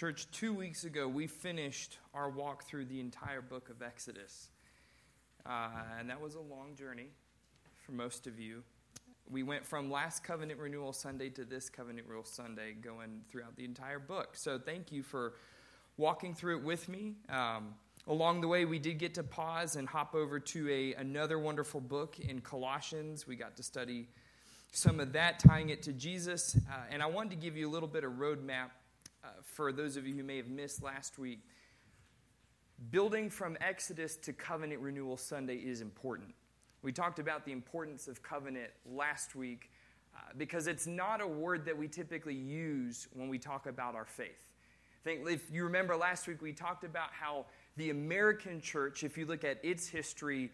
Church, two weeks ago, we finished our walk through the entire book of Exodus. Uh, and that was a long journey for most of you. We went from last covenant renewal Sunday to this covenant renewal Sunday, going throughout the entire book. So thank you for walking through it with me. Um, along the way, we did get to pause and hop over to a, another wonderful book in Colossians. We got to study some of that, tying it to Jesus. Uh, and I wanted to give you a little bit of roadmap uh, for those of you who may have missed last week, building from Exodus to covenant renewal Sunday is important. We talked about the importance of covenant last week uh, because it's not a word that we typically use when we talk about our faith. I think if you remember last week, we talked about how the American church, if you look at its history,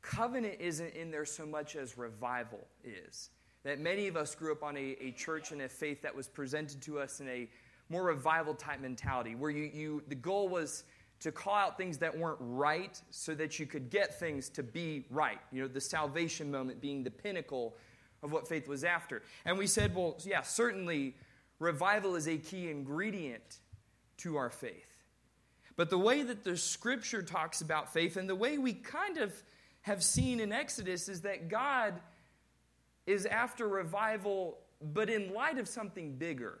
covenant isn't in there so much as revival is. That many of us grew up on a, a church and a faith that was presented to us in a more revival type mentality where you, you the goal was to call out things that weren't right so that you could get things to be right. You know, the salvation moment being the pinnacle of what faith was after. And we said, well, yeah, certainly revival is a key ingredient to our faith. But the way that the scripture talks about faith and the way we kind of have seen in Exodus is that God is after revival, but in light of something bigger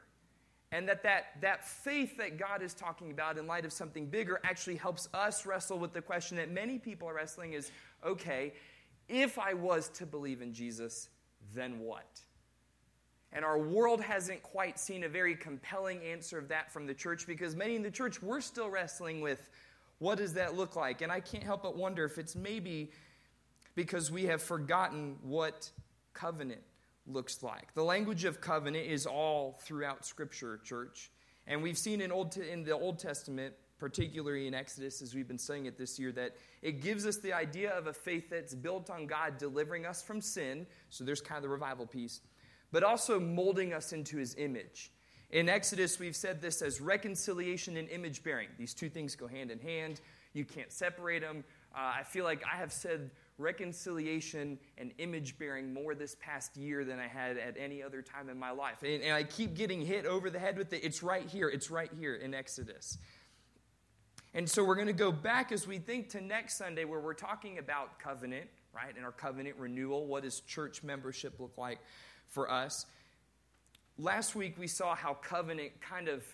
and that, that that faith that god is talking about in light of something bigger actually helps us wrestle with the question that many people are wrestling is okay if i was to believe in jesus then what? And our world hasn't quite seen a very compelling answer of that from the church because many in the church we're still wrestling with what does that look like? And i can't help but wonder if it's maybe because we have forgotten what covenant looks like. The language of covenant is all throughout Scripture, church. And we've seen in, Old, in the Old Testament, particularly in Exodus, as we've been studying it this year, that it gives us the idea of a faith that's built on God delivering us from sin. So there's kind of the revival piece, but also molding us into his image. In Exodus, we've said this as reconciliation and image bearing. These two things go hand in hand. You can't separate them. Uh, I feel like I have said reconciliation and image bearing more this past year than I had at any other time in my life. And, and, I keep getting hit over the head with it. It's right here. It's right here in Exodus. And so we're going to go back as we think to next Sunday where we're talking about covenant, right? And our covenant renewal. What does church membership look like for us? Last week we saw how covenant kind of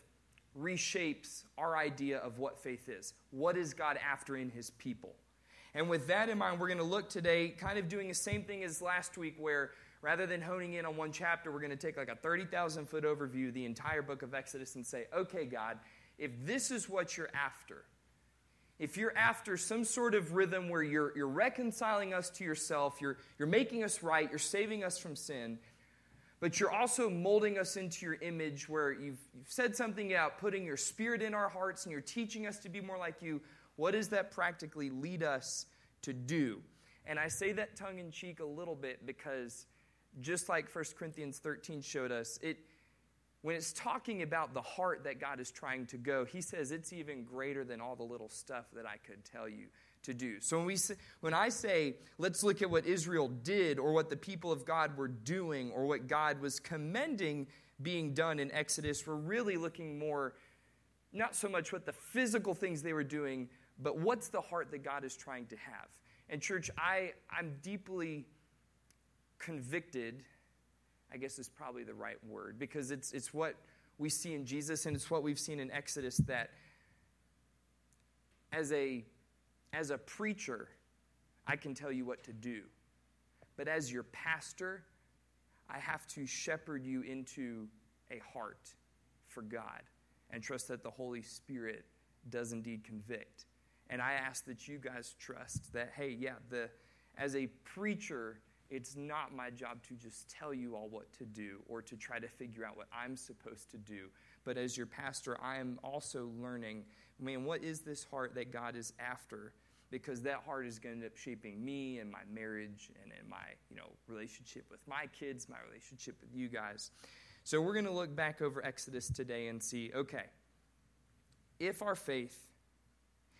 reshapes our idea of what faith is. What is God after in his people? And with that in mind, we're going to look today, kind of doing the same thing as last week, where rather than honing in on one chapter, we're going to take like a 30,000 foot overview of the entire book of Exodus and say, okay, God, if this is what you're after, if you're after some sort of rhythm where you're, you're reconciling us to yourself, you're, you're making us right, you're saving us from sin, but you're also molding us into your image where you've, you've said something about putting your spirit in our hearts and you're teaching us to be more like you, what does that practically lead us to do? And I say that tongue in cheek a little bit because just like 1 Corinthians 13 showed us, it when it's talking about the heart that God is trying to go, he says it's even greater than all the little stuff that I could tell you to do. So when, we say, when I say, let's look at what Israel did or what the people of God were doing or what God was commending being done in Exodus, we're really looking more, not so much what the physical things they were doing, but what's the heart that God is trying to have? And, church, I, I'm deeply convicted, I guess is probably the right word, because it's, it's what we see in Jesus and it's what we've seen in Exodus that as a, as a preacher, I can tell you what to do. But as your pastor, I have to shepherd you into a heart for God and trust that the Holy Spirit does indeed convict. And I ask that you guys trust that, hey, yeah, the, as a preacher, it's not my job to just tell you all what to do or to try to figure out what I'm supposed to do. But as your pastor, I am also learning, man, what is this heart that God is after? Because that heart is going to end up shaping me and my marriage and in my, you know, relationship with my kids, my relationship with you guys. So we're going to look back over Exodus today and see, okay, if our faith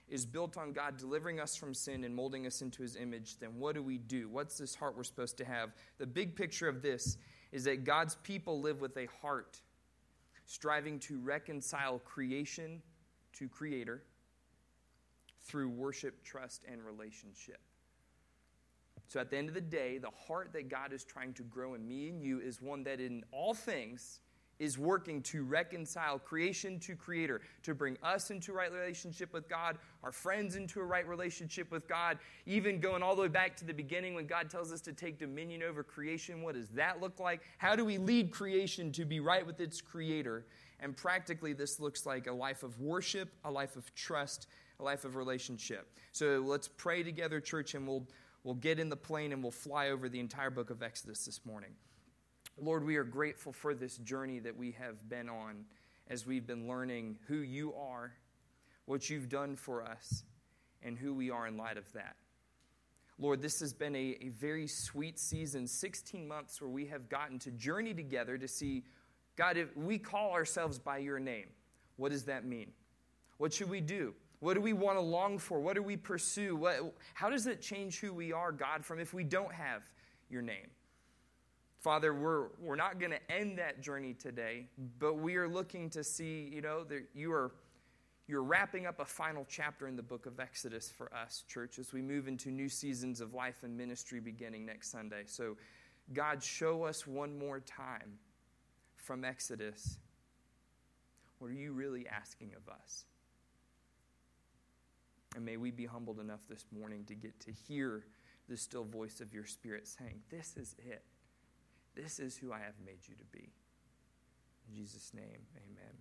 is built on God delivering us from sin and molding us into his image, then what do we do? What's this heart we're supposed to have? The big picture of this is that God's people live with a heart striving to reconcile creation to Creator through worship, trust, and relationship. So at the end of the day, the heart that God is trying to grow in me and you is one that in all things is working to reconcile creation to creator, to bring us into right relationship with God, our friends into a right relationship with God, even going all the way back to the beginning when God tells us to take dominion over creation. What does that look like? How do we lead creation to be right with its creator? And practically, this looks like a life of worship, a life of trust, a life of relationship. So let's pray together, church, and we'll, we'll get in the plane and we'll fly over the entire book of Exodus this morning. Lord, we are grateful for this journey that we have been on as we've been learning who you are, what you've done for us, and who we are in light of that. Lord, this has been a, a very sweet season, 16 months where we have gotten to journey together to see, God, if we call ourselves by your name, what does that mean? What should we do? What do we want to long for? What do we pursue? What, how does it change who we are, God, from if we don't have your name? Father, we're, we're not going to end that journey today, but we are looking to see, you know, that you are you're wrapping up a final chapter in the book of Exodus for us, church, as we move into new seasons of life and ministry beginning next Sunday. So, God, show us one more time from Exodus what are you really asking of us? And may we be humbled enough this morning to get to hear the still voice of your Spirit saying, This is it. This is who I have made you to be. In Jesus' name, amen.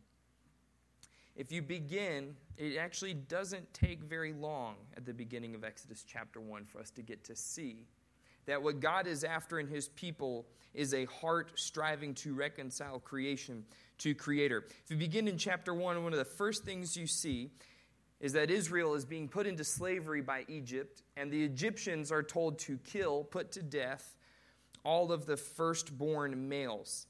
If you begin, it actually doesn't take very long at the beginning of Exodus chapter 1 for us to get to see that what God is after in his people is a heart striving to reconcile creation to Creator. If you begin in chapter 1, one of the first things you see is that Israel is being put into slavery by Egypt, and the Egyptians are told to kill, put to death, all of the firstborn males.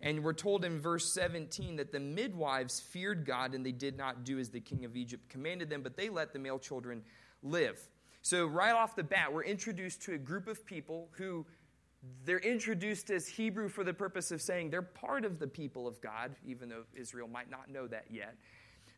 And we're told in verse 17 that the midwives feared God and they did not do as the king of Egypt commanded them, but they let the male children live. So, right off the bat, we're introduced to a group of people who they're introduced as Hebrew for the purpose of saying they're part of the people of God, even though Israel might not know that yet.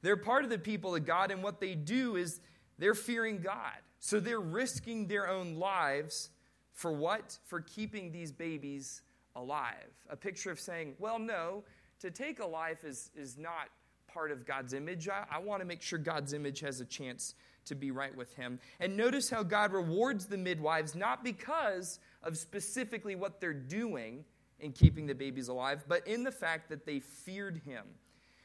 They're part of the people of God, and what they do is they're fearing God. So, they're risking their own lives for what? For keeping these babies alive. A picture of saying, well, no, to take a life is, is not part of God's image. I, I want to make sure God's image has a chance to be right with Him. And notice how God rewards the midwives, not because of specifically what they're doing in keeping the babies alive, but in the fact that they feared Him.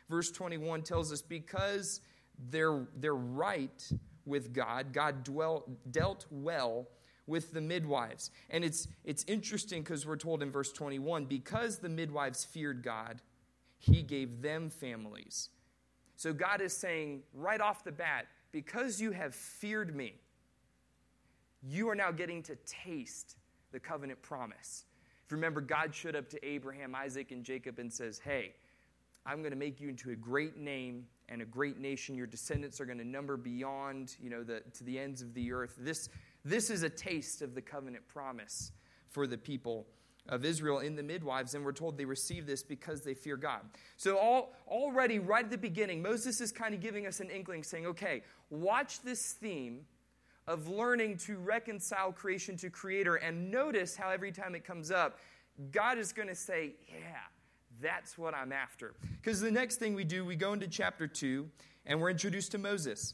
Verse 21 tells us because they're, they're right with God, God dwelt, dealt well with the midwives. And it's, it's interesting because we're told in verse 21 because the midwives feared God, he gave them families. So God is saying right off the bat, because you have feared me, you are now getting to taste the covenant promise. If you remember, God showed up to Abraham, Isaac, and Jacob and says, Hey, I'm going to make you into a great name and a great nation. Your descendants are going to number beyond, you know, the, to the ends of the earth. This, this is a taste of the covenant promise for the people of Israel in the midwives, and we're told they receive this because they fear God. So, all, already, right at the beginning, Moses is kind of giving us an inkling, saying, okay, watch this theme of learning to reconcile creation to Creator, and notice how every time it comes up, God is going to say, yeah, that's what I'm after. Because the next thing we do, we go into chapter 2, and we're introduced to Moses.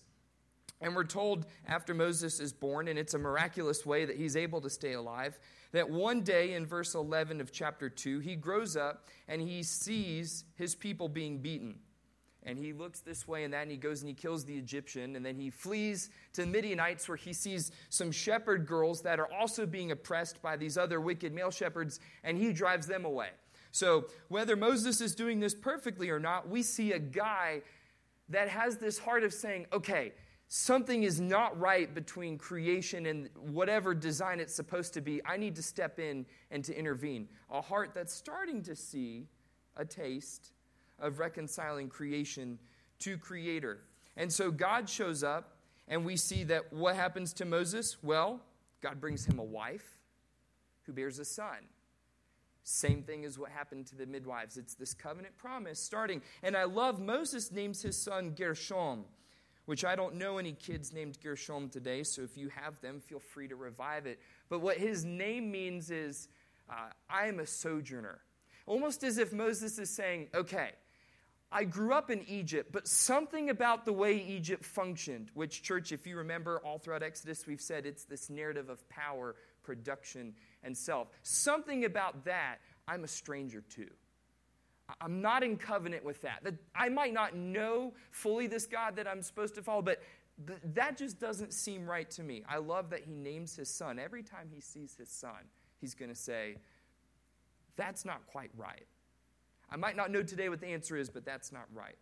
And we're told after Moses is born, and it's a miraculous way that he's able to stay alive, that one day in verse 11 of chapter 2, he grows up and he sees his people being beaten. And he looks this way and that, and he goes and he kills the Egyptian. And then he flees to the Midianites, where he sees some shepherd girls that are also being oppressed by these other wicked male shepherds, and he drives them away. So, whether Moses is doing this perfectly or not, we see a guy that has this heart of saying, okay, something is not right between creation and whatever design it's supposed to be, I need to step in and to intervene. A heart that's starting to see a taste of reconciling creation to Creator. And so God shows up, and we see that what happens to Moses? Well, God brings him a wife who bears a son. Same thing as what happened to the midwives. It's this covenant promise starting. And I love Moses names his son Gershom, which I don't know any kids named Gershom today, so if you have them, feel free to revive it. But what his name means is, uh, I am a sojourner. Almost as if Moses is saying, okay, I grew up in Egypt, but something about the way Egypt functioned, which, church, if you remember all throughout Exodus, we've said it's this narrative of power, production, and self. Something about that I'm a stranger to. I'm not in covenant with that. I might not know fully this God that I'm supposed to follow, but that just doesn't seem right to me. I love that he names his son. Every time he sees his son, he's going to say, That's not quite right. I might not know today what the answer is, but that's not right.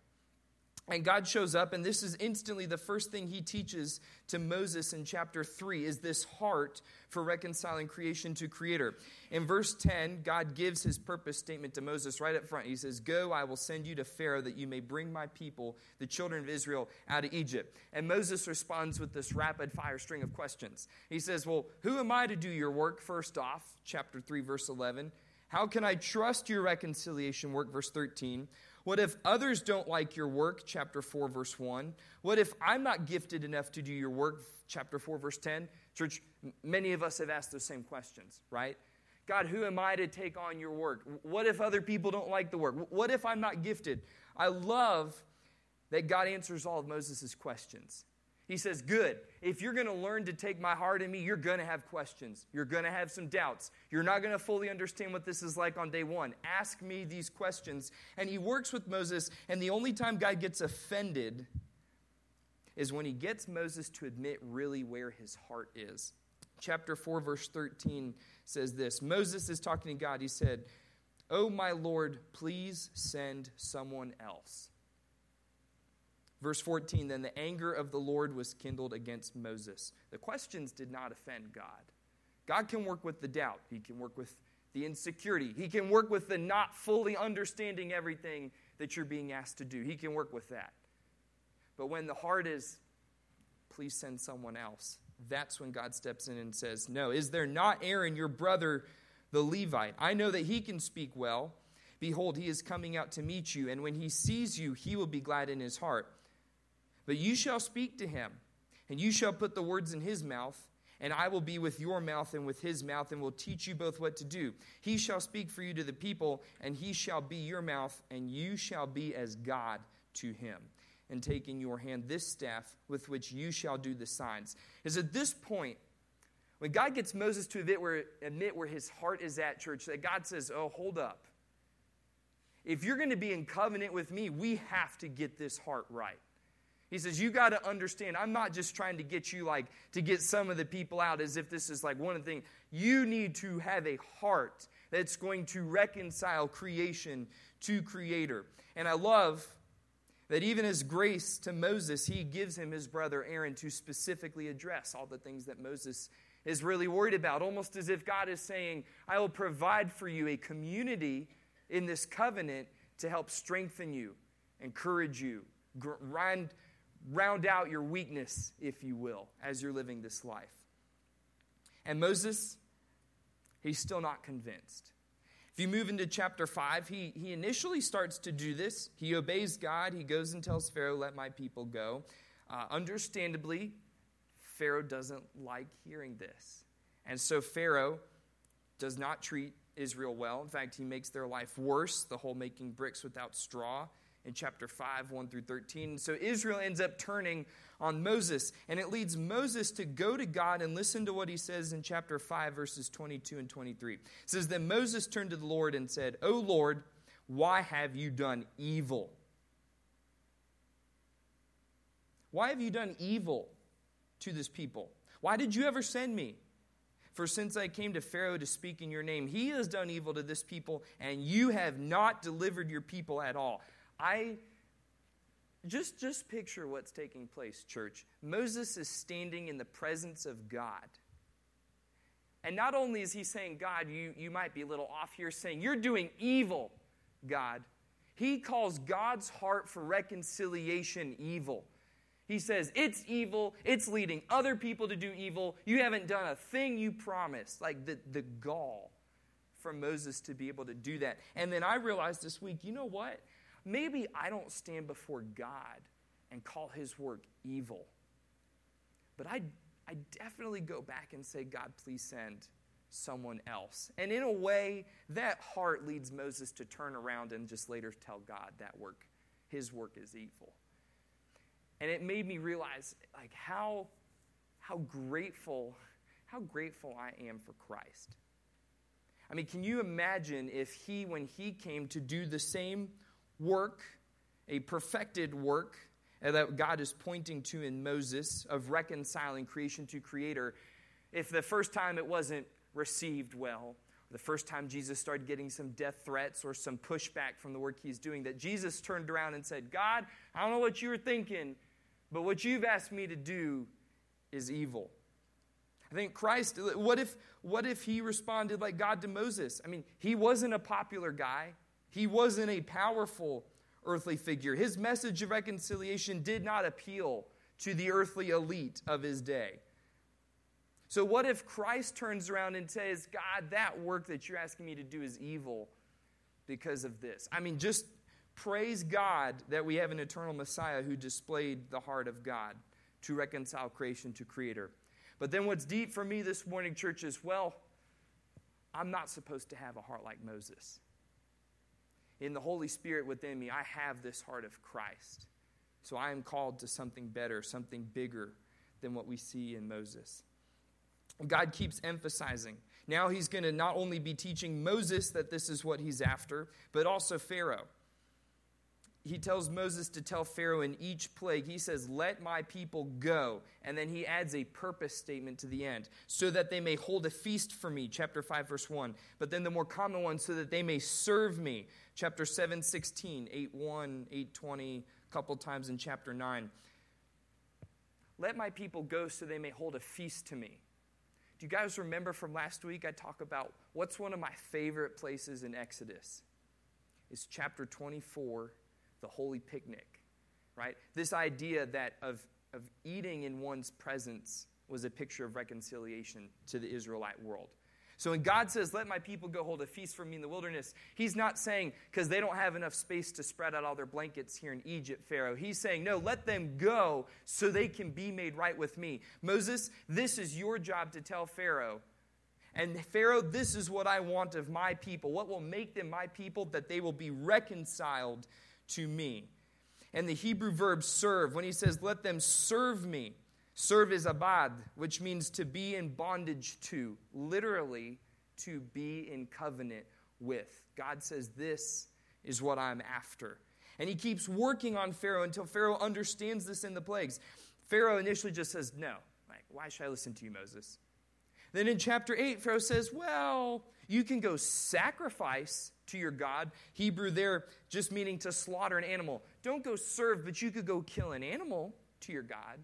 And God shows up, and this is instantly the first thing he teaches to Moses in chapter 3 is this heart for reconciling creation to creator. In verse 10, God gives his purpose statement to Moses right up front. He says, Go, I will send you to Pharaoh that you may bring my people, the children of Israel, out of Egypt. And Moses responds with this rapid fire string of questions. He says, Well, who am I to do your work? First off, chapter 3, verse 11. How can I trust your reconciliation work? Verse 13. What if others don't like your work? Chapter 4, verse 1. What if I'm not gifted enough to do your work? Chapter 4, verse 10. Church, many of us have asked those same questions, right? God, who am I to take on your work? What if other people don't like the work? What if I'm not gifted? I love that God answers all of Moses' questions. He says, Good. If you're going to learn to take my heart in me, you're going to have questions. You're going to have some doubts. You're not going to fully understand what this is like on day one. Ask me these questions. And he works with Moses, and the only time God gets offended is when he gets Moses to admit really where his heart is. Chapter 4, verse 13 says this Moses is talking to God. He said, Oh, my Lord, please send someone else. Verse 14 Then the anger of the Lord was kindled against Moses. The questions did not offend God. God can work with the doubt, He can work with the insecurity, He can work with the not fully understanding everything that you're being asked to do. He can work with that. But when the heart is, please send someone else, that's when God steps in and says, No, is there not Aaron, your brother, the Levite? I know that he can speak well. Behold, he is coming out to meet you, and when he sees you, he will be glad in his heart. But you shall speak to him, and you shall put the words in his mouth, and I will be with your mouth and with his mouth, and will teach you both what to do. He shall speak for you to the people, and he shall be your mouth, and you shall be as God to him. And take in your hand this staff with which you shall do the signs. Is at this point, when God gets Moses to admit where, admit where his heart is at, church, that God says, Oh, hold up. If you're going to be in covenant with me, we have to get this heart right. He says, You got to understand, I'm not just trying to get you like to get some of the people out as if this is like one of the things. You need to have a heart that's going to reconcile creation to Creator. And I love that even as grace to Moses, he gives him his brother Aaron to specifically address all the things that Moses is really worried about, almost as if God is saying, I will provide for you a community in this covenant to help strengthen you, encourage you, grind round out your weakness, if you will, as you're living this life. And Moses, he's still not convinced. If you move into chapter 5, he, he initially starts to do this. He obeys God. He goes and tells Pharaoh, Let my people go. Uh, understandably, Pharaoh doesn't like hearing this. And so Pharaoh does not treat Israel well. In fact, he makes their life worse, the whole making bricks without straw in chapter 5, 1 through 13. So Israel ends up turning on Moses, and it leads Moses to go to God and listen to what he says in chapter 5, verses 22 and 23. It says, Then Moses turned to the Lord and said, O Lord, why have you done evil? Why have you done evil to this people? Why did you ever send me? For since I came to Pharaoh to speak in your name, he has done evil to this people, and you have not delivered your people at all. I just just picture what's taking place, church. Moses is standing in the presence of God. And not only is he saying, God, you, you might be a little off here, saying, You're doing evil, God. He calls God's heart for reconciliation evil. He says, It's evil. It's leading other people to do evil. You haven't done a thing you promised. Like the, the gall for Moses to be able to do that. And then I realized this week, you know what? Maybe I don't stand before God and call his work evil. But I, I definitely go back and say, God, please send someone else. And in a way, that heart leads Moses to turn around and just later tell God that work, his work is evil. And it made me realize like how how grateful how grateful I am for Christ. I mean, can you imagine if he when he came to do the same work, a perfected work uh, that God is pointing to in Moses of reconciling creation to creator, if the first time it wasn't received well, the first time Jesus started getting some death threats or some pushback from the work he's doing, that Jesus turned around and said, God, I don't know what you were thinking, but what you've asked me to do is evil. I think Christ, what if, what if he responded like God to Moses? I mean, he wasn't a popular guy, he wasn't a powerful earthly figure. His message of reconciliation did not appeal to the earthly elite of his day. So, what if Christ turns around and says, God, that work that you're asking me to do is evil because of this? I mean, just praise God that we have an eternal Messiah who displayed the heart of God to reconcile creation to Creator. But then, what's deep for me this morning, church, is well, I'm not supposed to have a heart like Moses. In the Holy Spirit within me, I have this heart of Christ. So I am called to something better, something bigger than what we see in Moses. God keeps emphasizing. Now he's going to not only be teaching Moses that this is what he's after, but also Pharaoh. He tells Moses to tell Pharaoh in each plague, he says, Let my people go. And then he adds a purpose statement to the end, so that they may hold a feast for me, chapter 5, verse 1. But then the more common one, so that they may serve me, chapter 7, 16, 8, 1, 8, 20, a couple times in chapter 9. Let my people go so they may hold a feast to me. Do you guys remember from last week I talk about what's one of my favorite places in Exodus? It's chapter 24, the holy picnic, right? This idea that of, of eating in one's presence was a picture of reconciliation to the Israelite world. So when God says, Let my people go hold a feast for me in the wilderness, He's not saying, because they don't have enough space to spread out all their blankets here in Egypt, Pharaoh. He's saying, No, let them go so they can be made right with me. Moses, this is your job to tell Pharaoh. And Pharaoh, this is what I want of my people. What will make them my people? That they will be reconciled to me. And the Hebrew verb serve, when he says, Let them serve me, Serve is abad, which means to be in bondage to, literally, to be in covenant with. God says, This is what I'm after. And he keeps working on Pharaoh until Pharaoh understands this in the plagues. Pharaoh initially just says, No. Like, why should I listen to you, Moses? Then in chapter 8, Pharaoh says, Well, you can go sacrifice to your God. Hebrew there just meaning to slaughter an animal. Don't go serve, but you could go kill an animal to your God.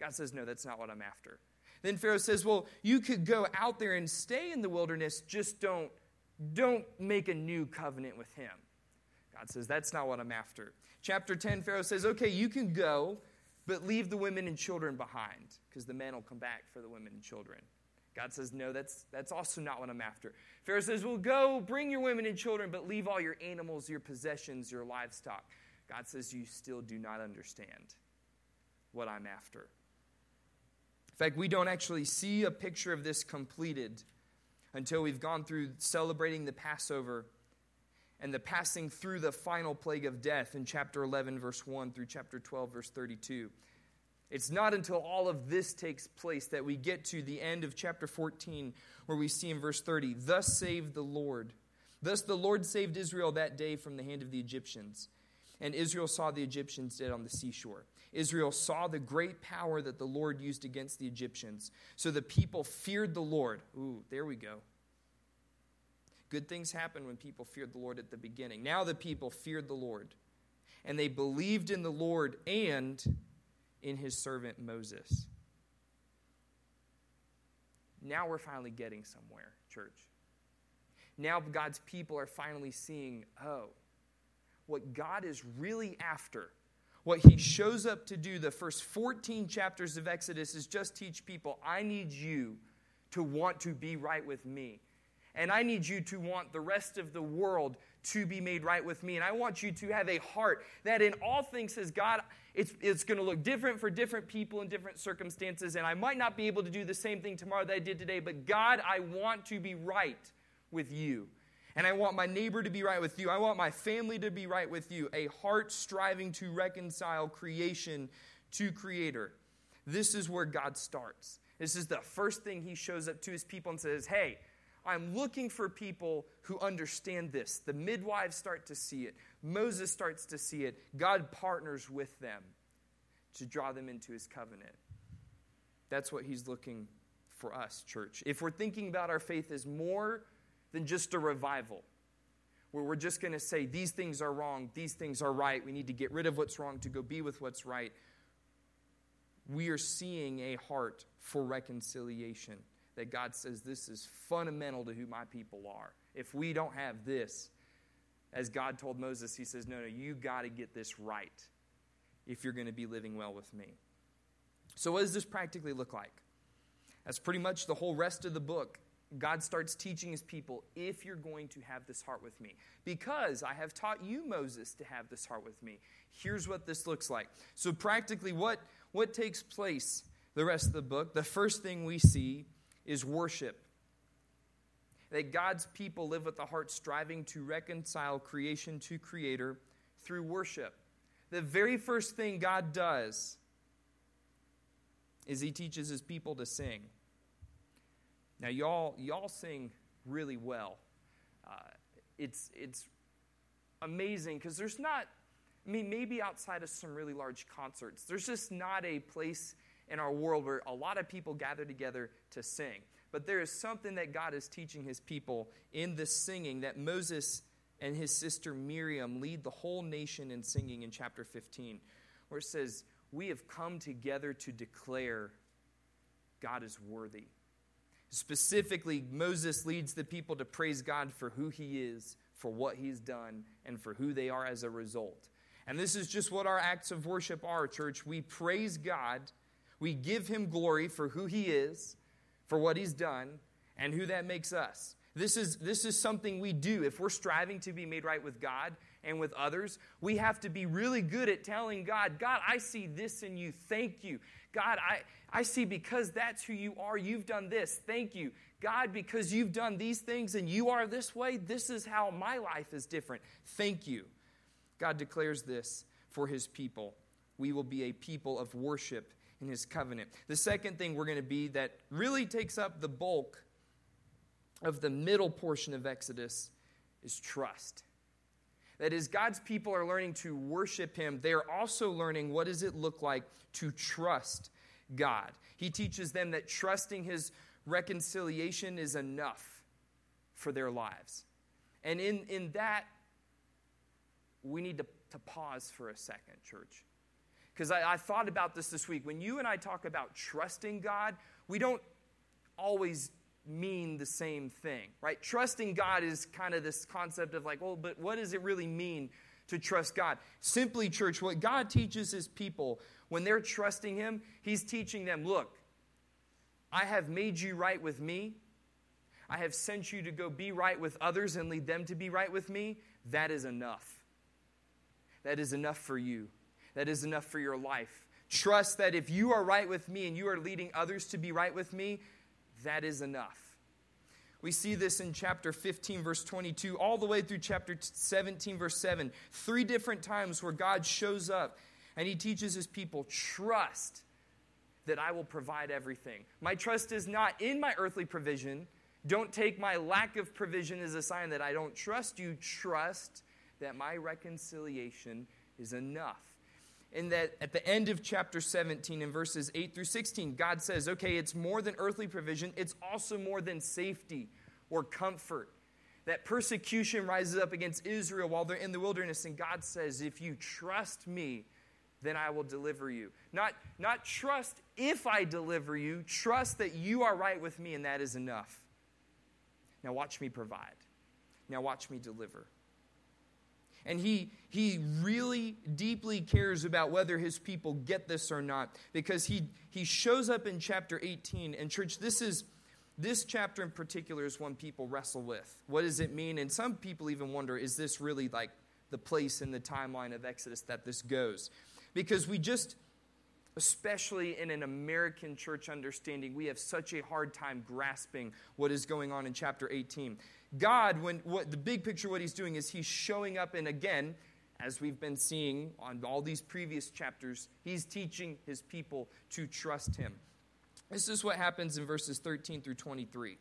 God says, No, that's not what I'm after. Then Pharaoh says, Well, you could go out there and stay in the wilderness, just don't, don't make a new covenant with him. God says, That's not what I'm after. Chapter 10, Pharaoh says, Okay, you can go, but leave the women and children behind, because the men will come back for the women and children. God says, No, that's, that's also not what I'm after. Pharaoh says, Well, go, bring your women and children, but leave all your animals, your possessions, your livestock. God says, You still do not understand what I'm after. In fact, we don't actually see a picture of this completed until we've gone through celebrating the Passover and the passing through the final plague of death in chapter 11, verse 1 through chapter 12, verse 32. It's not until all of this takes place that we get to the end of chapter 14, where we see in verse 30, Thus saved the Lord. Thus the Lord saved Israel that day from the hand of the Egyptians. And Israel saw the Egyptians dead on the seashore. Israel saw the great power that the Lord used against the Egyptians. So the people feared the Lord. Ooh, there we go. Good things happen when people feared the Lord at the beginning. Now the people feared the Lord, and they believed in the Lord and in his servant Moses. Now we're finally getting somewhere, church. Now God's people are finally seeing, oh, what God is really after what he shows up to do the first 14 chapters of Exodus is just teach people, I need you to want to be right with me. And I need you to want the rest of the world to be made right with me. And I want you to have a heart that in all things says, God, it's, it's going to look different for different people in different circumstances. And I might not be able to do the same thing tomorrow that I did today, but God, I want to be right with you. And I want my neighbor to be right with you. I want my family to be right with you. A heart striving to reconcile creation to Creator. This is where God starts. This is the first thing He shows up to His people and says, Hey, I'm looking for people who understand this. The midwives start to see it, Moses starts to see it. God partners with them to draw them into his covenant. That's what he's looking for us, church. If we're thinking about our faith as more than just a revival, where we're just going to say these things are wrong, these things are right, we need to get rid of what's wrong to go be with what's right, we are seeing a heart for reconciliation that God says this is fundamental to who my people are. If we don't have this, as God told Moses, he says, No, no, you got to get this right if you're going to be living well with me. So, what does this practically look like? That's pretty much the whole rest of the book. God starts teaching his people if you're going to have this heart with me. Because I have taught you, Moses, to have this heart with me. Here's what this looks like. So, practically, what, what takes place the rest of the book? The first thing we see is worship. That God's people live with the heart striving to reconcile creation to Creator through worship. The very first thing God does is He teaches His people to sing. Now, y'all, y'all sing really well. Uh, it's, it's amazing because there's not, I mean, maybe outside of some really large concerts, there's just not a place in our world where a lot of people gather together to sing. But there is something that God is teaching his people in the singing that Moses and his sister Miriam lead the whole nation in singing in chapter 15, where it says, We have come together to declare God is worthy. Specifically, Moses leads the people to praise God for who he is, for what he's done, and for who they are as a result. And this is just what our acts of worship are, church. We praise God we give him glory for who he is, for what he's done, and who that makes us. This is, this is something we do. If we're striving to be made right with God and with others, we have to be really good at telling God, God, I see this in you. Thank you. God, I, I see because that's who you are, you've done this. Thank you. God, because you've done these things and you are this way, this is how my life is different. Thank you. God declares this for his people. We will be a people of worship in his covenant. The second thing we're going to be that really takes up the bulk of the middle portion of Exodus is trust. That is, God's people are learning to worship Him. They are also learning what does it look like to trust God. He teaches them that trusting His reconciliation is enough for their lives. And in, in that, we need to, to pause for a second, church. Because I, I thought about this this week. When you and I talk about trusting God, we don't always mean the same thing, right? Trusting God is kind of this concept of like, well, but what does it really mean to trust God? Simply, church, what God teaches his people when they're trusting him, he's teaching them, look, I have made you right with me. I have sent you to go be right with others and lead them to be right with me. That is enough. That is enough for you that is enough for your life. Trust that if you are right with me and you are leading others to be right with me, that is enough. We see this in chapter 15, verse 22, all the way through chapter 17, verse 7. Three different times where God shows up and he teaches his people, trust that I will provide everything. My trust is not in my earthly provision. Don't take my lack of provision as a sign that I don't trust you. Trust that my reconciliation is enough in that at the end of chapter 17 in verses 8 through 16 god says okay it's more than earthly provision it's also more than safety or comfort. That persecution rises up against israel while they're in the wilderness and god says if you trust me then i will deliver you. Not not trust if i deliver you trust that you are right with me and that is enough. Now watch me provide. Now watch me deliver and he, he really deeply cares about whether his people get this or not because he, he shows up in chapter 18. And, church, this is, this chapter in particular is one people wrestle with. What does it mean? And some people even wonder is this really like the place in the timeline of Exodus that this goes? Because we just, especially in an American church understanding, we have such a hard time grasping what is going on in chapter 18. God, when what the big picture, what he's doing is he's showing up, and again, as we've been seeing on all these previous chapters, he's teaching his people to trust him. This is what happens in verses 13 through 23.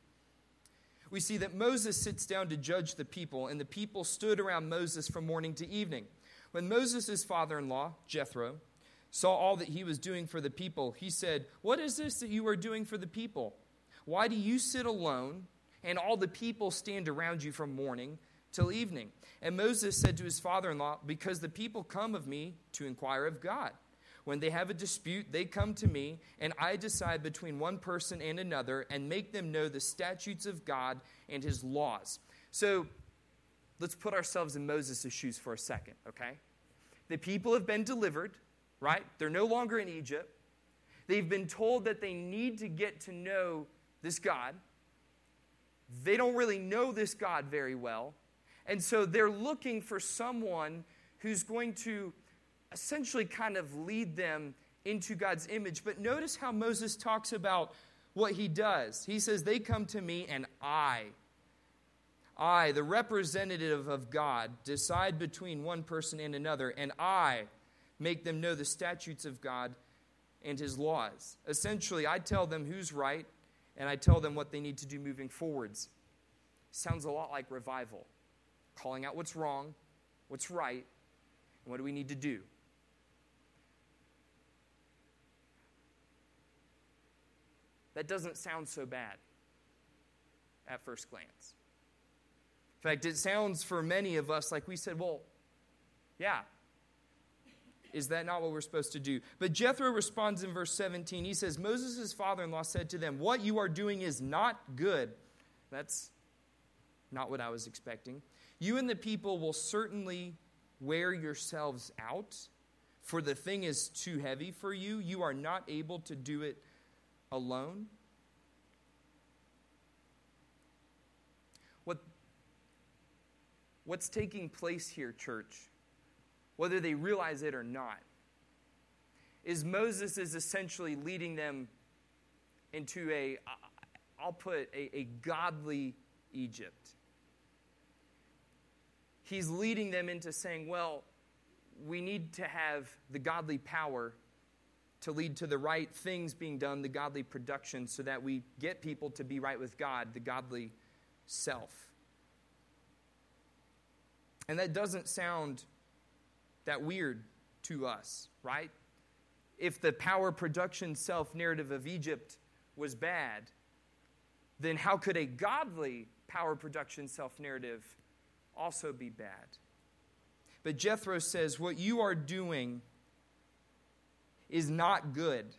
We see that Moses sits down to judge the people, and the people stood around Moses from morning to evening. When Moses' father in law, Jethro, saw all that he was doing for the people, he said, What is this that you are doing for the people? Why do you sit alone, and all the people stand around you from morning till evening? And Moses said to his father in law, Because the people come of me to inquire of God. When they have a dispute, they come to me, and I decide between one person and another and make them know the statutes of God and his laws. So let's put ourselves in Moses' shoes for a second, okay? The people have been delivered, right? They're no longer in Egypt. They've been told that they need to get to know this God. They don't really know this God very well. And so they're looking for someone who's going to essentially kind of lead them into God's image. But notice how Moses talks about what he does. He says, They come to me, and I, I, the representative of God, decide between one person and another, and I make them know the statutes of God and his laws. Essentially, I tell them who's right, and I tell them what they need to do moving forwards. Sounds a lot like revival calling out what's wrong, what's right, and what do we need to do. That doesn't sound so bad at first glance. In fact, it sounds for many of us like we said, well, yeah. Is that not what we're supposed to do? But Jethro responds in verse 17. He says, Moses' father in law said to them, What you are doing is not good. That's not what I was expecting. You and the people will certainly wear yourselves out, for the thing is too heavy for you. You are not able to do it alone? What, what's taking place here, church, whether they realize it or not, is Moses is essentially leading them into a, I'll put a, a godly Egypt. He's leading them into saying, well, we need to have the godly power to lead to the right things being done, the godly production, so that we get people to be right with God, the godly self. And that doesn't sound that weird to us, right? If the power production self narrative of Egypt was bad, then how could a godly power production self narrative also be bad? But Jethro says, What you are doing is not good.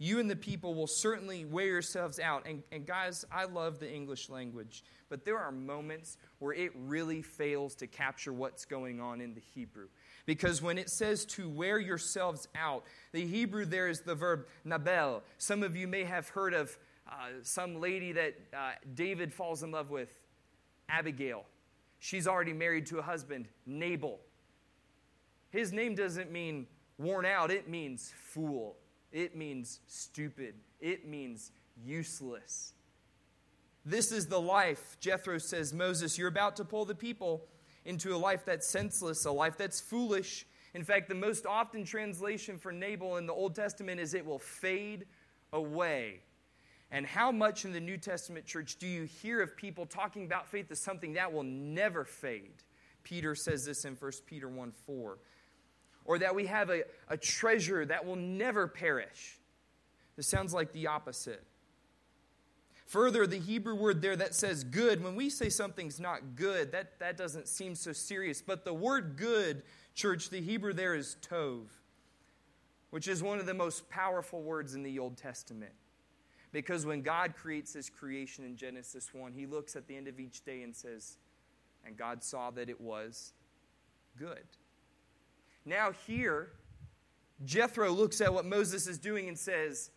You and the people will certainly wear yourselves out. And, and guys, I love the English language, but there are moments where it really fails to capture what's going on in the Hebrew. Because when it says to wear yourselves out, the Hebrew there is the verb nabel. Some of you may have heard of uh, some lady that uh, David falls in love with, Abigail. She's already married to a husband, Nabal. His name doesn't mean Worn out, it means fool. It means stupid. It means useless. This is the life, Jethro says, Moses, you're about to pull the people into a life that's senseless, a life that's foolish. In fact, the most often translation for Nabal in the Old Testament is it will fade away. And how much in the New Testament church do you hear of people talking about faith as something that will never fade? Peter says this in 1 Peter 1 4 or that we have a, a treasure that will never perish. This sounds like the opposite. Further, the Hebrew word there that says good, when we say something's not good, that, that doesn't seem so serious. But the word good, church, the Hebrew there is tov, which is one of the most powerful words in the Old Testament. Because when God creates his creation in Genesis 1, he looks at the end of each day and says, And God saw that it was good. Now, here, Jethro looks at what Moses is doing and says,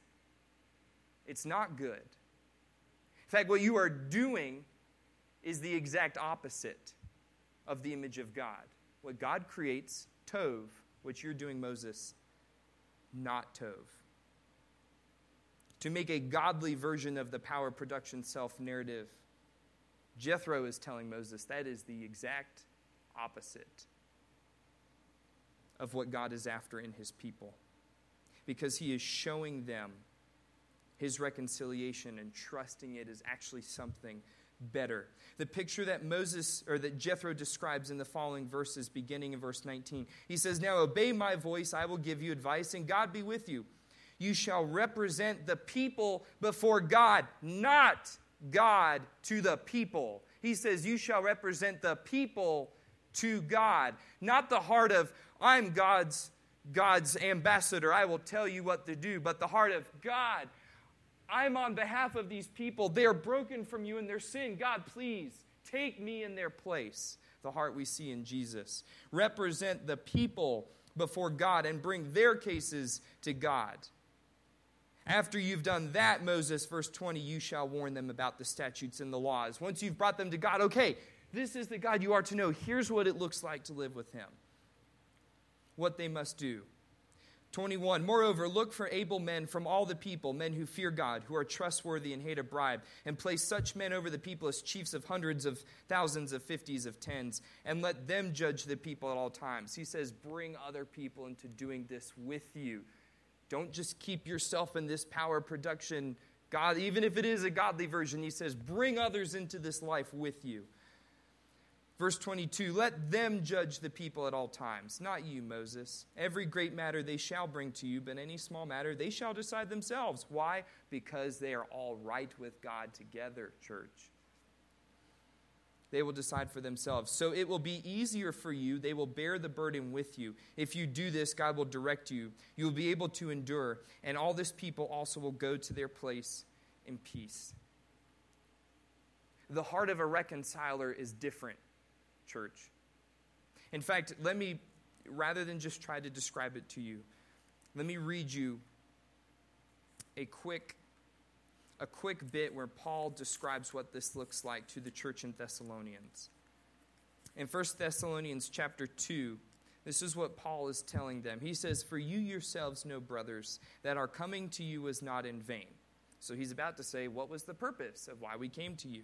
It's not good. In fact, what you are doing is the exact opposite of the image of God. What God creates, Tov, what you're doing, Moses, not Tov. To make a godly version of the power production self narrative, Jethro is telling Moses that is the exact opposite of what God is after in his people. Because he is showing them his reconciliation and trusting it is actually something better. The picture that Moses or that Jethro describes in the following verses, beginning in verse 19, he says, Now obey my voice, I will give you advice, and God be with you. You shall represent the people before God, not God to the people. He says, You shall represent the people to God, not the heart of, I'm God's, God's ambassador, I will tell you what to do, but the heart of God. I'm on behalf of these people. They are broken from you in their sin. God, please take me in their place. The heart we see in Jesus. Represent the people before God and bring their cases to God. After you've done that, Moses, verse 20, you shall warn them about the statutes and the laws. Once you've brought them to God, okay, this is the God you are to know. Here's what it looks like to live with Him, what they must do. 21. Moreover, look for able men from all the people, men who fear God, who are trustworthy and hate a bribe, and place such men over the people as chiefs of hundreds of thousands of fifties of tens, and let them judge the people at all times. He says, bring other people into doing this with you. Don't just keep yourself in this power production. God, even if it is a godly version, he says, bring others into this life with you. Verse 22 Let them judge the people at all times, not you, Moses. Every great matter they shall bring to you, but any small matter they shall decide themselves. Why? Because they are all right with God together, church. They will decide for themselves. So it will be easier for you. They will bear the burden with you. If you do this, God will direct you. You will be able to endure, and all this people also will go to their place in peace. The heart of a reconciler is different church. In fact, let me, rather than just try to describe it to you, let me read you a quick a quick bit where Paul describes what this looks like to the church in Thessalonians. In 1 Thessalonians chapter 2, this is what Paul is telling them. He says, For you yourselves know, brothers, that our coming to you was not in vain. So he's about to say, What was the purpose of why we came to you?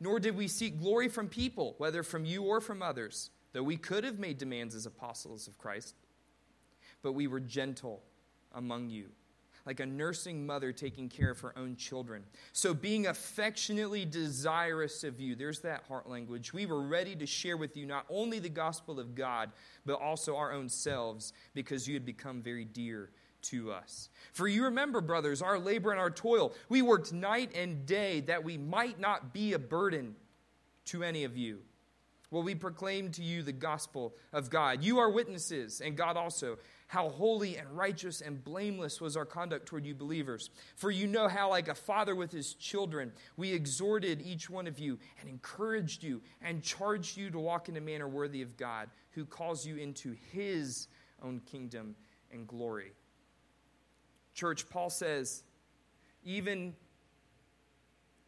nor did we seek glory from people, whether from you or from others, though we could have made demands as apostles of Christ. But we were gentle among you, like a nursing mother taking care of her own children. So, being affectionately desirous of you, there's that heart language, we were ready to share with you not only the gospel of God, but also our own selves, because you had become very dear to us. For you remember, brothers, our labor and our toil. We worked night and day that we might not be a burden to any of you. Well, we proclaim to you the gospel of God. You are witnesses, and God also, how holy and righteous and blameless was our conduct toward you believers. For you know how, like a father with his children, we exhorted each one of you and encouraged you and charged you to walk in a manner worthy of God, who calls you into his own kingdom and glory. Church, Paul says, even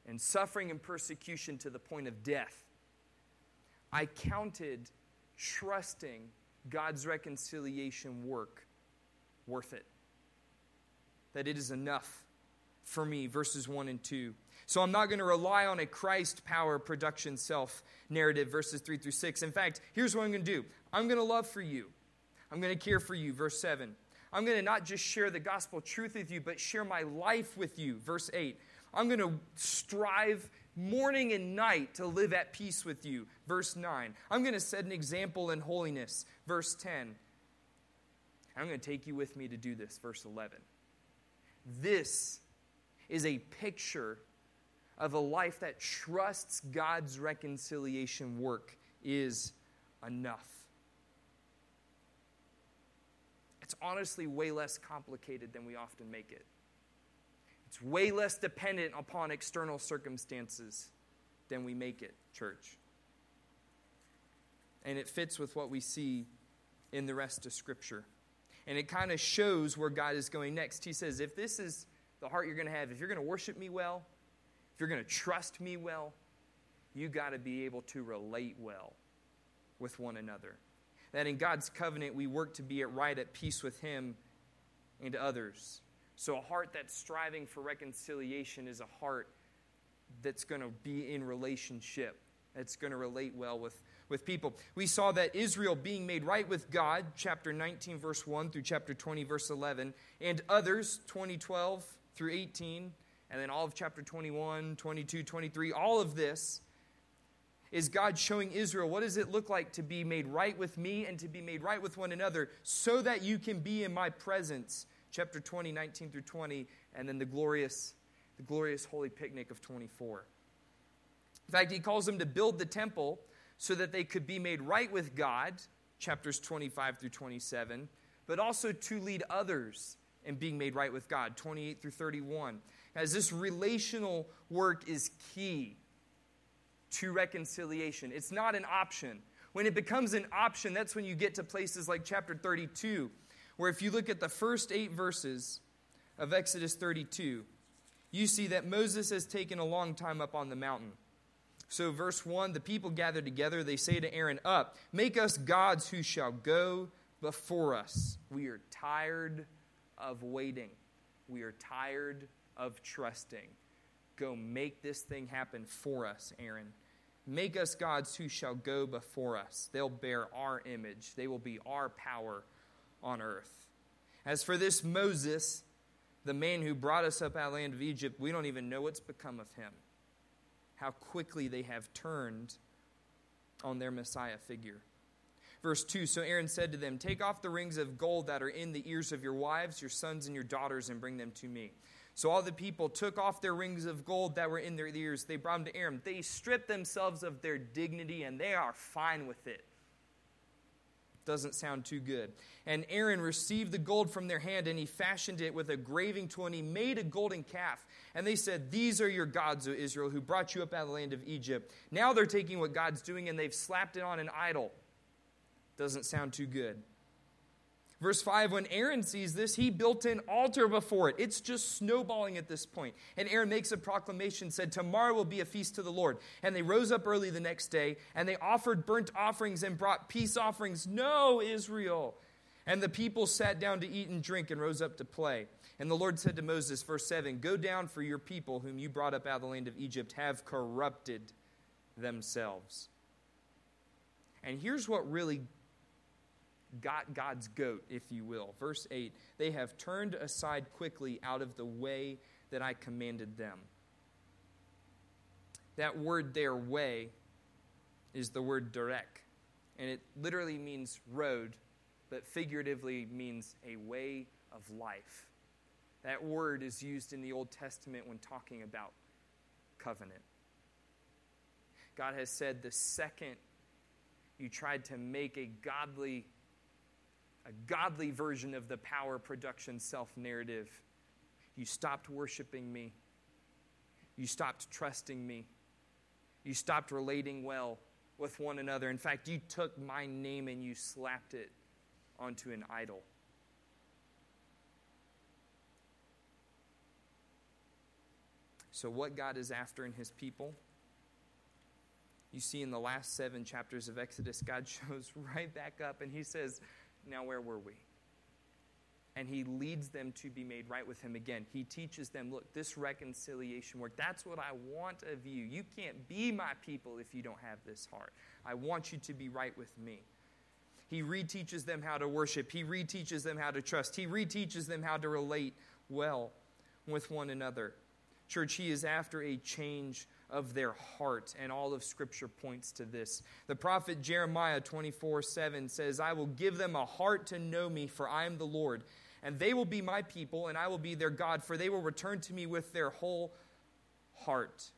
in suffering and persecution to the point of death, I counted trusting God's reconciliation work worth it. That it is enough for me, verses 1 and 2. So I'm not going to rely on a Christ power production self narrative, verses 3 through 6. In fact, here's what I'm going to do I'm going to love for you, I'm going to care for you, verse 7. I'm going to not just share the gospel truth with you, but share my life with you. Verse 8. I'm going to strive morning and night to live at peace with you. Verse 9. I'm going to set an example in holiness. Verse 10. I'm going to take you with me to do this. Verse 11. This is a picture of a life that trusts God's reconciliation work is enough. It's honestly way less complicated than we often make it. It's way less dependent upon external circumstances than we make it, church. And it fits with what we see in the rest of Scripture. And it kind of shows where God is going next. He says, if this is the heart you're going to have, if you're going to worship me well, if you're going to trust me well, you got to be able to relate well with one another. That in God's covenant, we work to be at right at peace with Him and others. So, a heart that's striving for reconciliation is a heart that's going to be in relationship, that's going to relate well with, with people. We saw that Israel being made right with God, chapter 19, verse 1 through chapter 20, verse 11, and others, 2012 through 18, and then all of chapter 21, 22, 23, all of this is God showing Israel what does it look like to be made right with me and to be made right with one another so that you can be in my presence. Chapter 20, 19 through 20, and then the glorious, the glorious holy picnic of 24. In fact, he calls them to build the temple so that they could be made right with God, chapters 25 through 27, but also to lead others in being made right with God, 28 through 31. As this relational work is key to reconciliation. It's not an option. When it becomes an option, that's when you get to places like chapter 32, where if you look at the first eight verses of Exodus 32, you see that Moses has taken a long time up on the mountain. So, verse 1 the people gather together. They say to Aaron, Up, make us gods who shall go before us. We are tired of waiting, we are tired of trusting. Go make this thing happen for us, Aaron. Make us gods who shall go before us. They'll bear our image, they will be our power on earth. As for this Moses, the man who brought us up out of the land of Egypt, we don't even know what's become of him. How quickly they have turned on their Messiah figure. Verse 2 So Aaron said to them, Take off the rings of gold that are in the ears of your wives, your sons, and your daughters, and bring them to me. So all the people took off their rings of gold that were in their ears. They brought them to Aaron. They stripped themselves of their dignity, and they are fine with it. Doesn't sound too good. And Aaron received the gold from their hand, and he fashioned it with a graving tool, and he made a golden calf. And they said, These are your gods, O Israel, who brought you up out of the land of Egypt. Now they're taking what God's doing, and they've slapped it on an idol. Doesn't sound too good. Verse 5 When Aaron sees this, he built an altar before it. It's just snowballing at this point. And Aaron makes a proclamation, said, Tomorrow will be a feast to the Lord. And they rose up early the next day, and they offered burnt offerings and brought peace offerings. No, Israel. And the people sat down to eat and drink and rose up to play. And the Lord said to Moses, verse 7 Go down, for your people, whom you brought up out of the land of Egypt, have corrupted themselves. And here's what really got God's goat, if you will. Verse 8 They have turned aside quickly out of the way that I commanded them. That word their way is the word derek, and it literally means road, but figuratively means a way of life. That word is used in the Old Testament when talking about covenant. God has said the second you tried to make a godly a godly version of the power production self narrative. You stopped worshiping me. You stopped trusting me. You stopped relating well with one another. In fact, you took my name and you slapped it onto an idol. So, what God is after in his people, you see in the last seven chapters of Exodus, God shows right back up and he says, now, where were we? And he leads them to be made right with him again. He teaches them, look, this reconciliation work, that's what I want of you. You can't be my people if you don't have this heart. I want you to be right with me. He reteaches them how to worship. He reteaches them how to trust. He reteaches them how to relate well with one another. Church, he is after a change of their heart. And all of Scripture points to this. The prophet Jeremiah 24 7 says, I will give them a heart to know me, for I am the Lord. And they will be my people, and I will be their God, for they will return to me with their whole heart.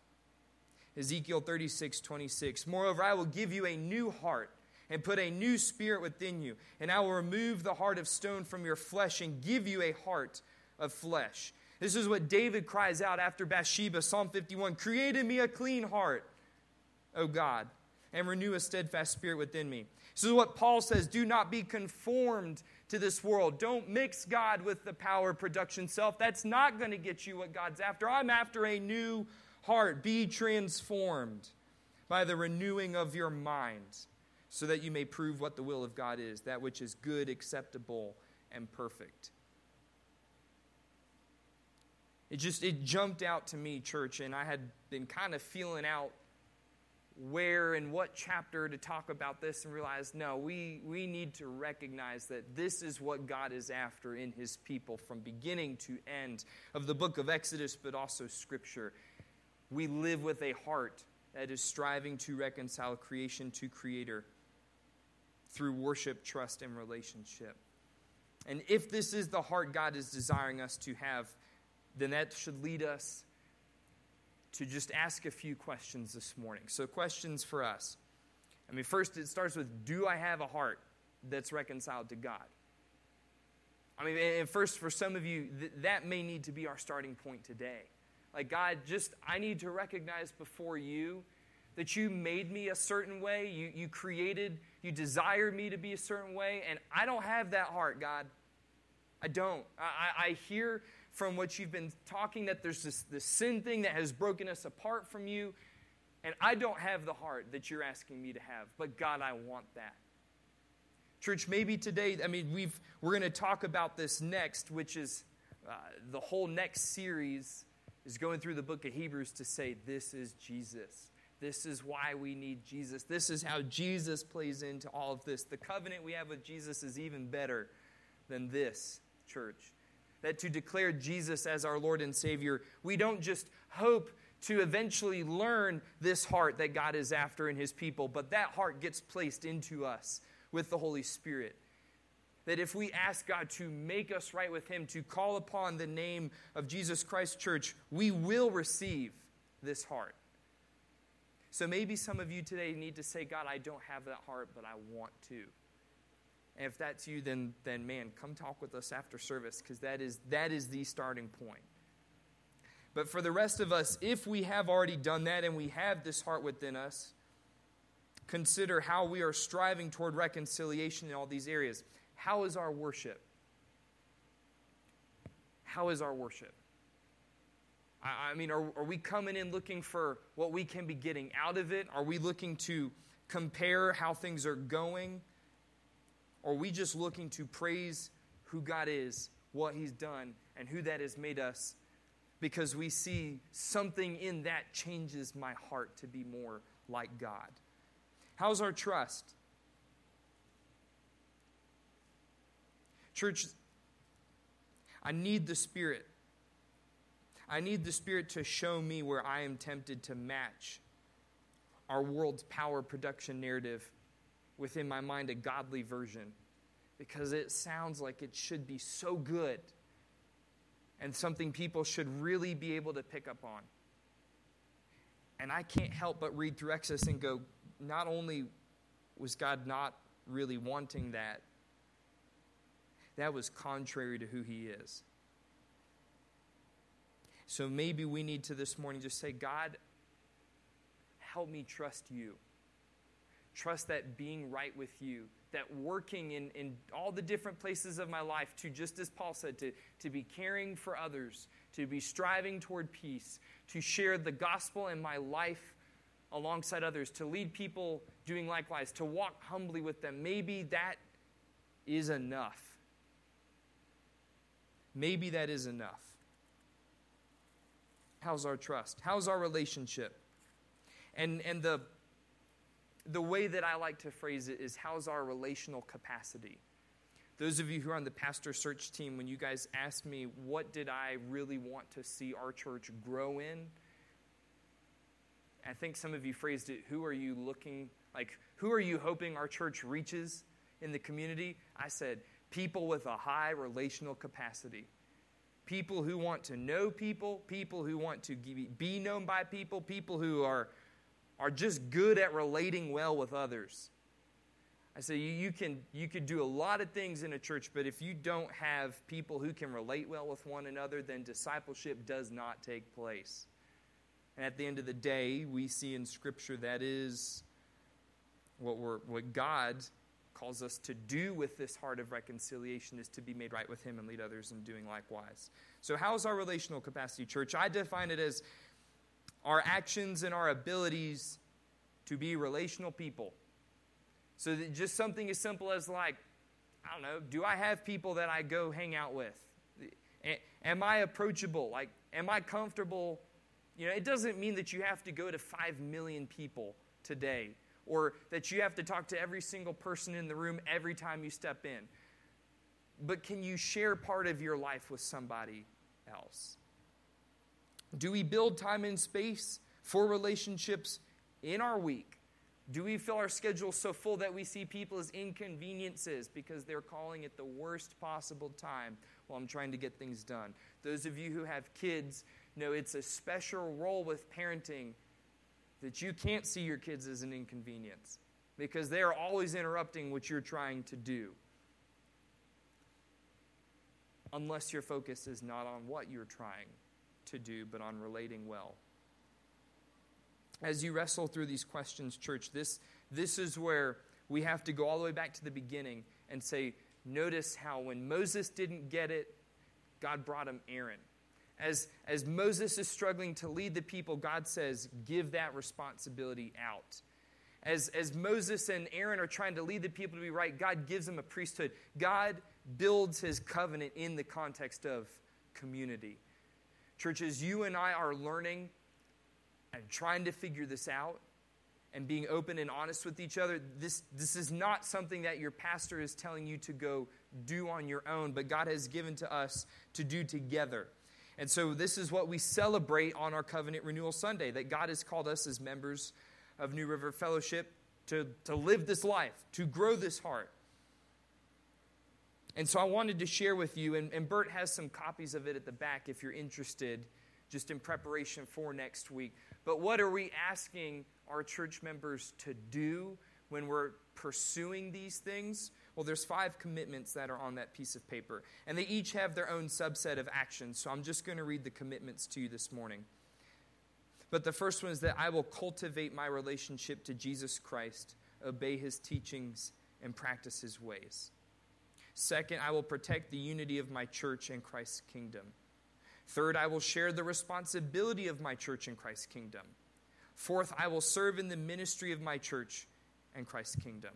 Ezekiel 36, 26. Moreover, I will give you a new heart and put a new spirit within you, and I will remove the heart of stone from your flesh and give you a heart of flesh. This is what David cries out after Bathsheba, Psalm 51 Create in me a clean heart, O God, and renew a steadfast spirit within me. This is what Paul says do not be conformed to this world. Don't mix God with the power of production self. That's not going to get you what God's after. I'm after a new heart. Be transformed by the renewing of your mind so that you may prove what the will of God is, that which is good, acceptable, and perfect. It just it jumped out to me, church, and I had been kind of feeling out where and what chapter to talk about this and realized no, we, we need to recognize that this is what God is after in his people from beginning to end of the book of Exodus, but also scripture. We live with a heart that is striving to reconcile creation to creator through worship, trust, and relationship. And if this is the heart God is desiring us to have, then that should lead us to just ask a few questions this morning. So, questions for us. I mean, first, it starts with Do I have a heart that's reconciled to God? I mean, and first, for some of you, th- that may need to be our starting point today. Like, God, just, I need to recognize before you that you made me a certain way. You, you created, you desired me to be a certain way, and I don't have that heart, God. I don't. I, I hear from what you've been talking that there's this, this sin thing that has broken us apart from you, and I don't have the heart that you're asking me to have. But God, I want that. Church, maybe today, I mean, we've, we're going to talk about this next, which is uh, the whole next series is going through the book of Hebrews to say, This is Jesus. This is why we need Jesus. This is how Jesus plays into all of this. The covenant we have with Jesus is even better than this, church. That to declare Jesus as our Lord and Savior, we don't just hope to eventually learn this heart that God is after in His people, but that heart gets placed into us with the Holy Spirit. That if we ask God to make us right with Him, to call upon the name of Jesus Christ Church, we will receive this heart. So maybe some of you today need to say, God, I don't have that heart, but I want to. And if that's you, then, then man, come talk with us after service because that is, that is the starting point. But for the rest of us, if we have already done that and we have this heart within us, consider how we are striving toward reconciliation in all these areas. How is our worship? How is our worship? I, I mean, are, are we coming in looking for what we can be getting out of it? Are we looking to compare how things are going? Or are we just looking to praise who God is, what He's done, and who that has made us because we see something in that changes my heart to be more like God? How's our trust? Church, I need the Spirit. I need the Spirit to show me where I am tempted to match our world's power production narrative within my mind a godly version because it sounds like it should be so good and something people should really be able to pick up on. And I can't help but read through Exodus and go, not only was God not really wanting that, that was contrary to who He is. So maybe we need to this morning just say, God, help me trust you. Trust that being right with you, that working in, in all the different places of my life to, just as Paul said, to, to be caring for others, to be striving toward peace, to share the gospel in my life alongside others, to lead people doing likewise, to walk humbly with them. Maybe that is enough. Maybe that is enough. How's our trust? How's our relationship? And, and the the way that I like to phrase it is how's our relational capacity? Those of you who are on the pastor search team, when you guys asked me what did I really want to see our church grow in, I think some of you phrased it, who are you looking, like, who are you hoping our church reaches in the community? I said, people with a high relational capacity. People who want to know people, people who want to be known by people, people who are are just good at relating well with others. I say you, you can you could do a lot of things in a church, but if you don't have people who can relate well with one another, then discipleship does not take place. And at the end of the day, we see in Scripture that is what we're what God calls us to do with this heart of reconciliation is to be made right with Him and lead others in doing likewise. So, how is our relational capacity, church? I define it as our actions and our abilities to be relational people. So, just something as simple as, like, I don't know, do I have people that I go hang out with? Am I approachable? Like, am I comfortable? You know, it doesn't mean that you have to go to 5 million people today or that you have to talk to every single person in the room every time you step in. But can you share part of your life with somebody else? Do we build time and space for relationships in our week? Do we fill our schedule so full that we see people as inconveniences because they're calling it the worst possible time while I'm trying to get things done? Those of you who have kids know it's a special role with parenting that you can't see your kids as an inconvenience because they are always interrupting what you're trying to do. Unless your focus is not on what you're trying to do, but on relating well. As you wrestle through these questions, church, this, this is where we have to go all the way back to the beginning and say, notice how when Moses didn't get it, God brought him Aaron as, as Moses is struggling to lead the people, God says, give that responsibility out. As, as Moses and Aaron are trying to lead the people to be right, God gives them a priesthood. God builds his covenant in the context of community. Churches, you and I are learning and trying to figure this out and being open and honest with each other. This, this is not something that your pastor is telling you to go do on your own, but God has given to us to do together. And so, this is what we celebrate on our Covenant Renewal Sunday that God has called us as members of New River Fellowship to, to live this life, to grow this heart. And so, I wanted to share with you, and, and Bert has some copies of it at the back if you're interested, just in preparation for next week. But what are we asking our church members to do when we're pursuing these things? Well, there's five commitments that are on that piece of paper, and they each have their own subset of actions. So I'm just going to read the commitments to you this morning. But the first one is that I will cultivate my relationship to Jesus Christ, obey his teachings, and practice his ways. Second, I will protect the unity of my church and Christ's kingdom. Third, I will share the responsibility of my church and Christ's kingdom. Fourth, I will serve in the ministry of my church and Christ's kingdom.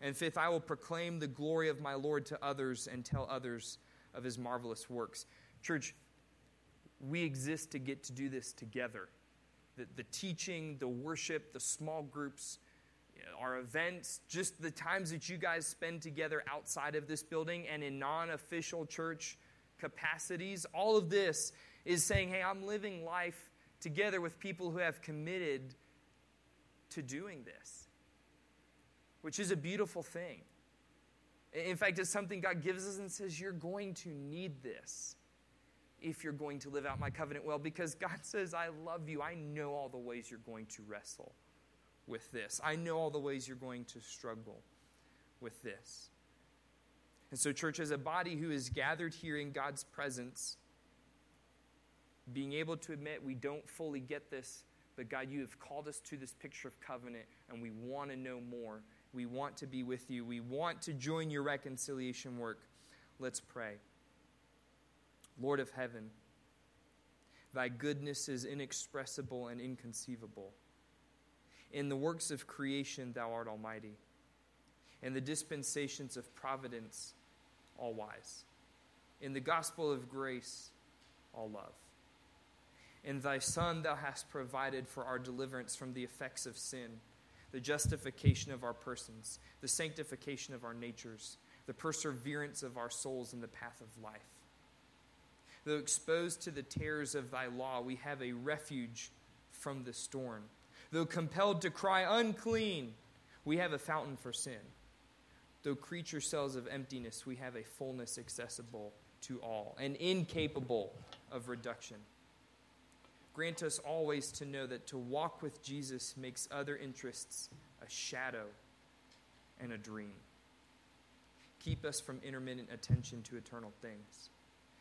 And fifth, I will proclaim the glory of my Lord to others and tell others of his marvelous works. Church, we exist to get to do this together. The, the teaching, the worship, the small groups, our events, just the times that you guys spend together outside of this building and in non official church capacities, all of this is saying, hey, I'm living life together with people who have committed to doing this which is a beautiful thing. In fact, it's something God gives us and says, You're going to need this if you're going to live out my covenant well, because God says, I love you. I know all the ways you're going to wrestle with this, I know all the ways you're going to struggle with this. And so, church, as a body who is gathered here in God's presence, being able to admit we don't fully get this, but God, you have called us to this picture of covenant, and we want to know more. We want to be with you. We want to join your reconciliation work. Let's pray. Lord of heaven, thy goodness is inexpressible and inconceivable. In the works of creation, thou art almighty. In the dispensations of providence, all wise. In the gospel of grace, all love. In thy Son, thou hast provided for our deliverance from the effects of sin the justification of our persons, the sanctification of our natures, the perseverance of our souls in the path of life. Though exposed to the terrors of thy law, we have a refuge from the storm. Though compelled to cry unclean, we have a fountain for sin. Though creature cells of emptiness, we have a fullness accessible to all and incapable of reduction. Grant us always to know that to walk with Jesus makes other interests a shadow and a dream. Keep us from intermittent attention to eternal things.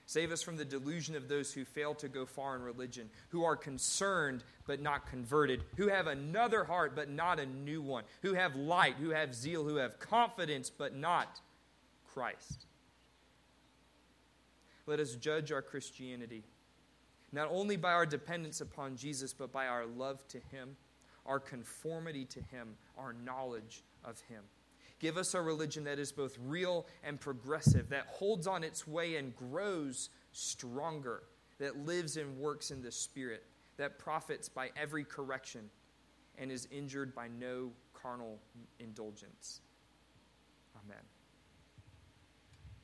Save us from the delusion of those who fail to go far in religion, who are concerned but not converted, who have another heart but not a new one, who have light, who have zeal, who have confidence but not Christ. Let us judge our Christianity not only by our dependence upon Jesus, but by our love to Him, our conformity to Him, our knowledge of Him. Give us a religion that is both real and progressive, that holds on its way and grows stronger, that lives and works in the Spirit, that profits by every correction, and is injured by no carnal indulgence. Amen.